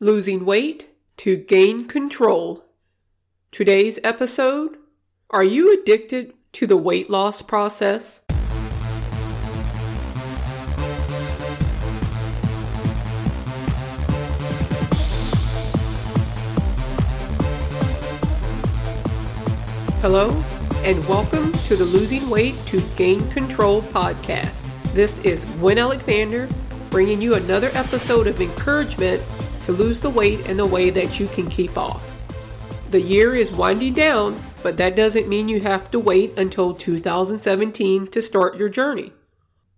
Losing weight to gain control. Today's episode Are you addicted to the weight loss process? Hello, and welcome to the Losing Weight to Gain Control podcast. This is Gwen Alexander bringing you another episode of encouragement to lose the weight in the way that you can keep off. The year is winding down, but that doesn't mean you have to wait until 2017 to start your journey.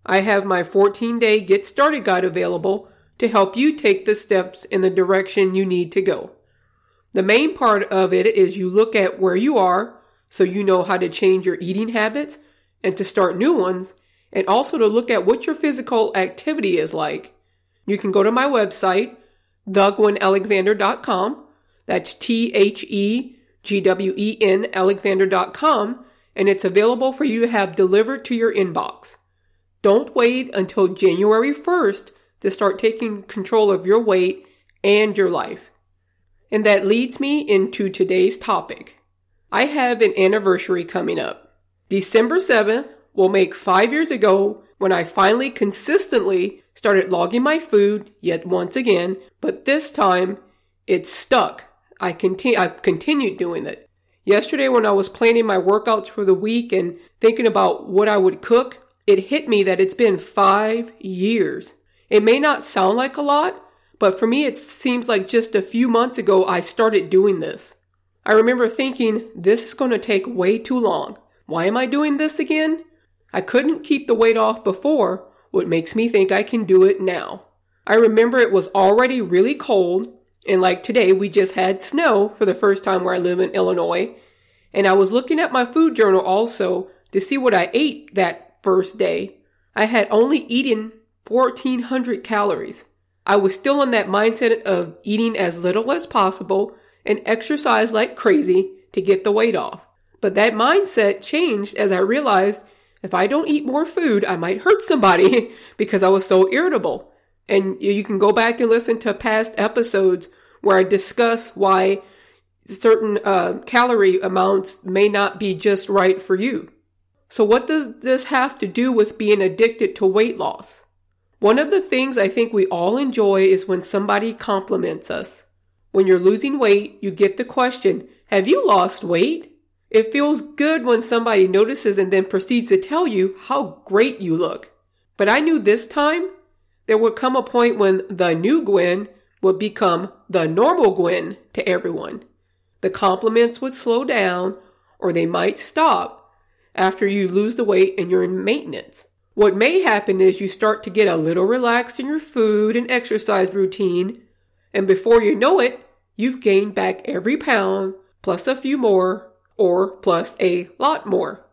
I have my 14 day Get Started Guide available to help you take the steps in the direction you need to go. The main part of it is you look at where you are so you know how to change your eating habits and to start new ones, and also to look at what your physical activity is like. You can go to my website, thegwenalexander.com. That's T H E G W E N Alexander.com, and it's available for you to have delivered to your inbox. Don't wait until January 1st to start taking control of your weight and your life. And that leads me into today's topic. I have an anniversary coming up. December 7th will make five years ago when I finally consistently started logging my food yet once again, but this time it stuck. I continue, I've continued doing it. Yesterday when I was planning my workouts for the week and thinking about what I would cook, it hit me that it's been five years. It may not sound like a lot, but for me it seems like just a few months ago I started doing this. I remember thinking, this is going to take way too long. Why am I doing this again? I couldn't keep the weight off before, what makes me think I can do it now. I remember it was already really cold, and like today, we just had snow for the first time where I live in Illinois. And I was looking at my food journal also to see what I ate that first day. I had only eaten 1400 calories. I was still in that mindset of eating as little as possible and exercise like crazy to get the weight off. But that mindset changed as I realized if I don't eat more food, I might hurt somebody because I was so irritable. And you can go back and listen to past episodes where I discuss why certain uh, calorie amounts may not be just right for you. So what does this have to do with being addicted to weight loss? One of the things I think we all enjoy is when somebody compliments us. When you're losing weight, you get the question, have you lost weight? It feels good when somebody notices and then proceeds to tell you how great you look. But I knew this time there would come a point when the new Gwen would become the normal Gwen to everyone. The compliments would slow down or they might stop after you lose the weight and you're in maintenance. What may happen is you start to get a little relaxed in your food and exercise routine, and before you know it, you've gained back every pound plus a few more or plus a lot more.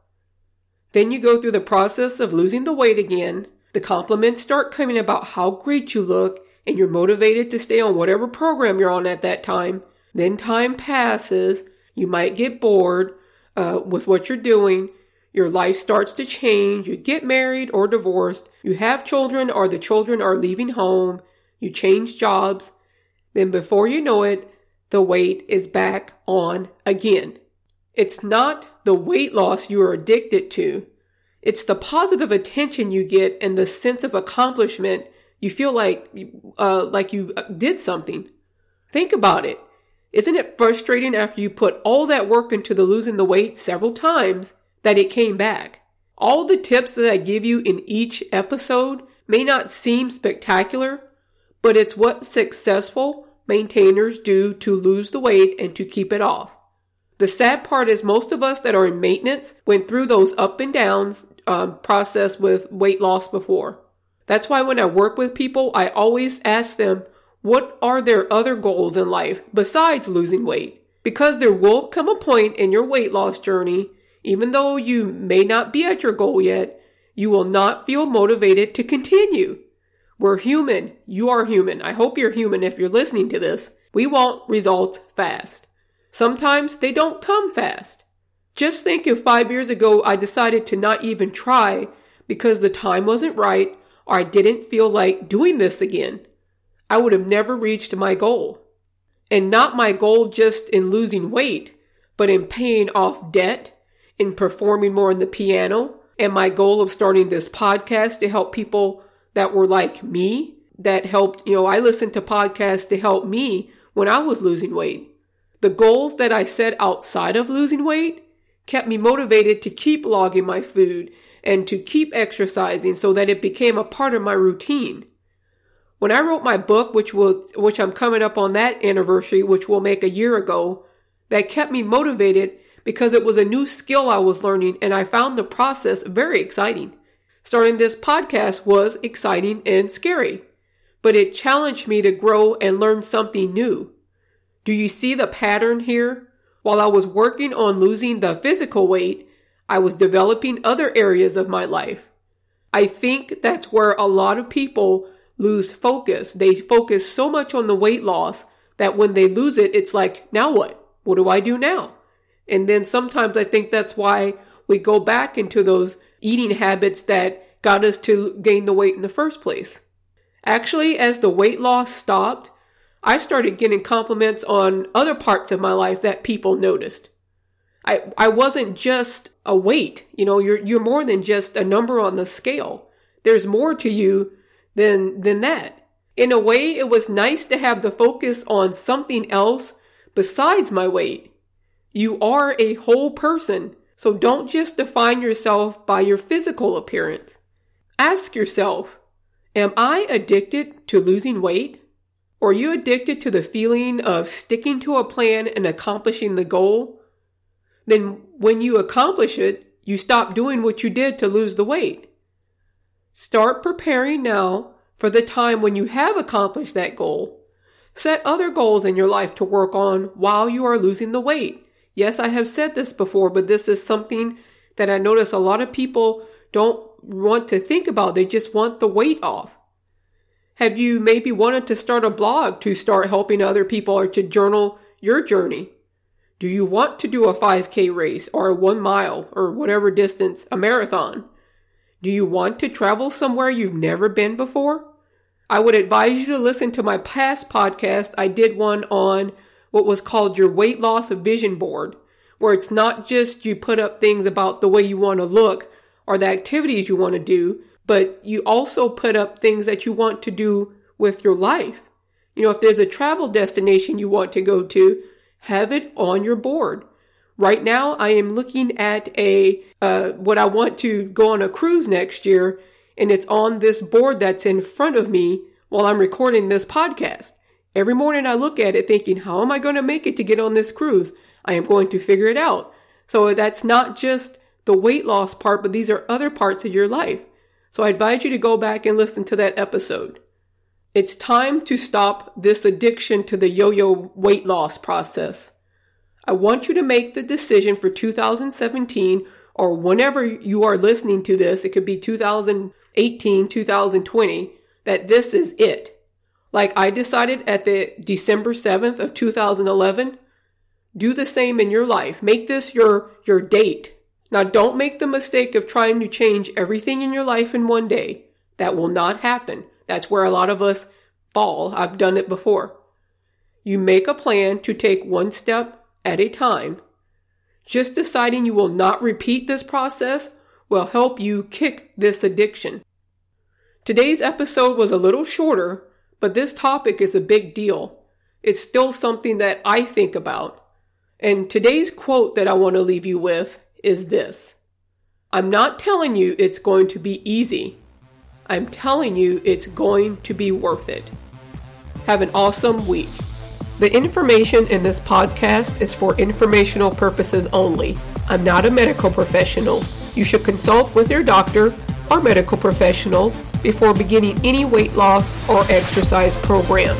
Then you go through the process of losing the weight again. The compliments start coming about how great you look and you're motivated to stay on whatever program you're on at that time. Then time passes. You might get bored uh, with what you're doing. Your life starts to change. You get married or divorced. You have children or the children are leaving home. You change jobs. Then before you know it, the weight is back on again. It's not the weight loss you are addicted to. It's the positive attention you get and the sense of accomplishment. You feel like, uh, like you uh, did something. Think about it. Isn't it frustrating after you put all that work into the losing the weight several times that it came back? All the tips that I give you in each episode may not seem spectacular, but it's what successful maintainers do to lose the weight and to keep it off. The sad part is most of us that are in maintenance went through those up and downs um, process with weight loss before. That's why when I work with people, I always ask them, what are their other goals in life besides losing weight? Because there will come a point in your weight loss journey, even though you may not be at your goal yet, you will not feel motivated to continue. We're human. You are human. I hope you're human if you're listening to this. We want results fast. Sometimes they don't come fast. Just think if five years ago I decided to not even try because the time wasn't right or I didn't feel like doing this again. I would have never reached my goal. And not my goal just in losing weight, but in paying off debt, in performing more on the piano, and my goal of starting this podcast to help people that were like me, that helped, you know, I listened to podcasts to help me when I was losing weight. The goals that I set outside of losing weight kept me motivated to keep logging my food and to keep exercising so that it became a part of my routine. When I wrote my book, which was, which I'm coming up on that anniversary, which will make a year ago, that kept me motivated because it was a new skill I was learning and I found the process very exciting. Starting this podcast was exciting and scary, but it challenged me to grow and learn something new. Do you see the pattern here? While I was working on losing the physical weight, I was developing other areas of my life. I think that's where a lot of people lose focus. They focus so much on the weight loss that when they lose it, it's like, now what? What do I do now? And then sometimes I think that's why we go back into those eating habits that got us to gain the weight in the first place. Actually, as the weight loss stopped, I started getting compliments on other parts of my life that people noticed. I, I wasn't just a weight. You know, you're, you're more than just a number on the scale. There's more to you than, than that. In a way, it was nice to have the focus on something else besides my weight. You are a whole person, so don't just define yourself by your physical appearance. Ask yourself, am I addicted to losing weight? Are you addicted to the feeling of sticking to a plan and accomplishing the goal? Then when you accomplish it, you stop doing what you did to lose the weight. Start preparing now for the time when you have accomplished that goal. Set other goals in your life to work on while you are losing the weight. Yes, I have said this before, but this is something that I notice a lot of people don't want to think about. They just want the weight off. Have you maybe wanted to start a blog to start helping other people or to journal your journey? Do you want to do a 5K race or a one mile or whatever distance, a marathon? Do you want to travel somewhere you've never been before? I would advise you to listen to my past podcast. I did one on what was called your weight loss vision board, where it's not just you put up things about the way you want to look or the activities you want to do, but you also put up things that you want to do with your life. You know, if there's a travel destination you want to go to, have it on your board. Right now, I am looking at a, uh, what I want to go on a cruise next year, and it's on this board that's in front of me while I'm recording this podcast. Every morning I look at it thinking, how am I going to make it to get on this cruise? I am going to figure it out. So that's not just the weight loss part, but these are other parts of your life. So I advise you to go back and listen to that episode. It's time to stop this addiction to the yo-yo weight loss process. I want you to make the decision for 2017 or whenever you are listening to this, it could be 2018, 2020, that this is it. Like I decided at the December 7th of 2011, do the same in your life. Make this your, your date. Now don't make the mistake of trying to change everything in your life in one day. That will not happen. That's where a lot of us fall. I've done it before. You make a plan to take one step at a time. Just deciding you will not repeat this process will help you kick this addiction. Today's episode was a little shorter, but this topic is a big deal. It's still something that I think about. And today's quote that I want to leave you with is this I'm not telling you it's going to be easy. I'm telling you it's going to be worth it. Have an awesome week. The information in this podcast is for informational purposes only. I'm not a medical professional. You should consult with your doctor or medical professional before beginning any weight loss or exercise program.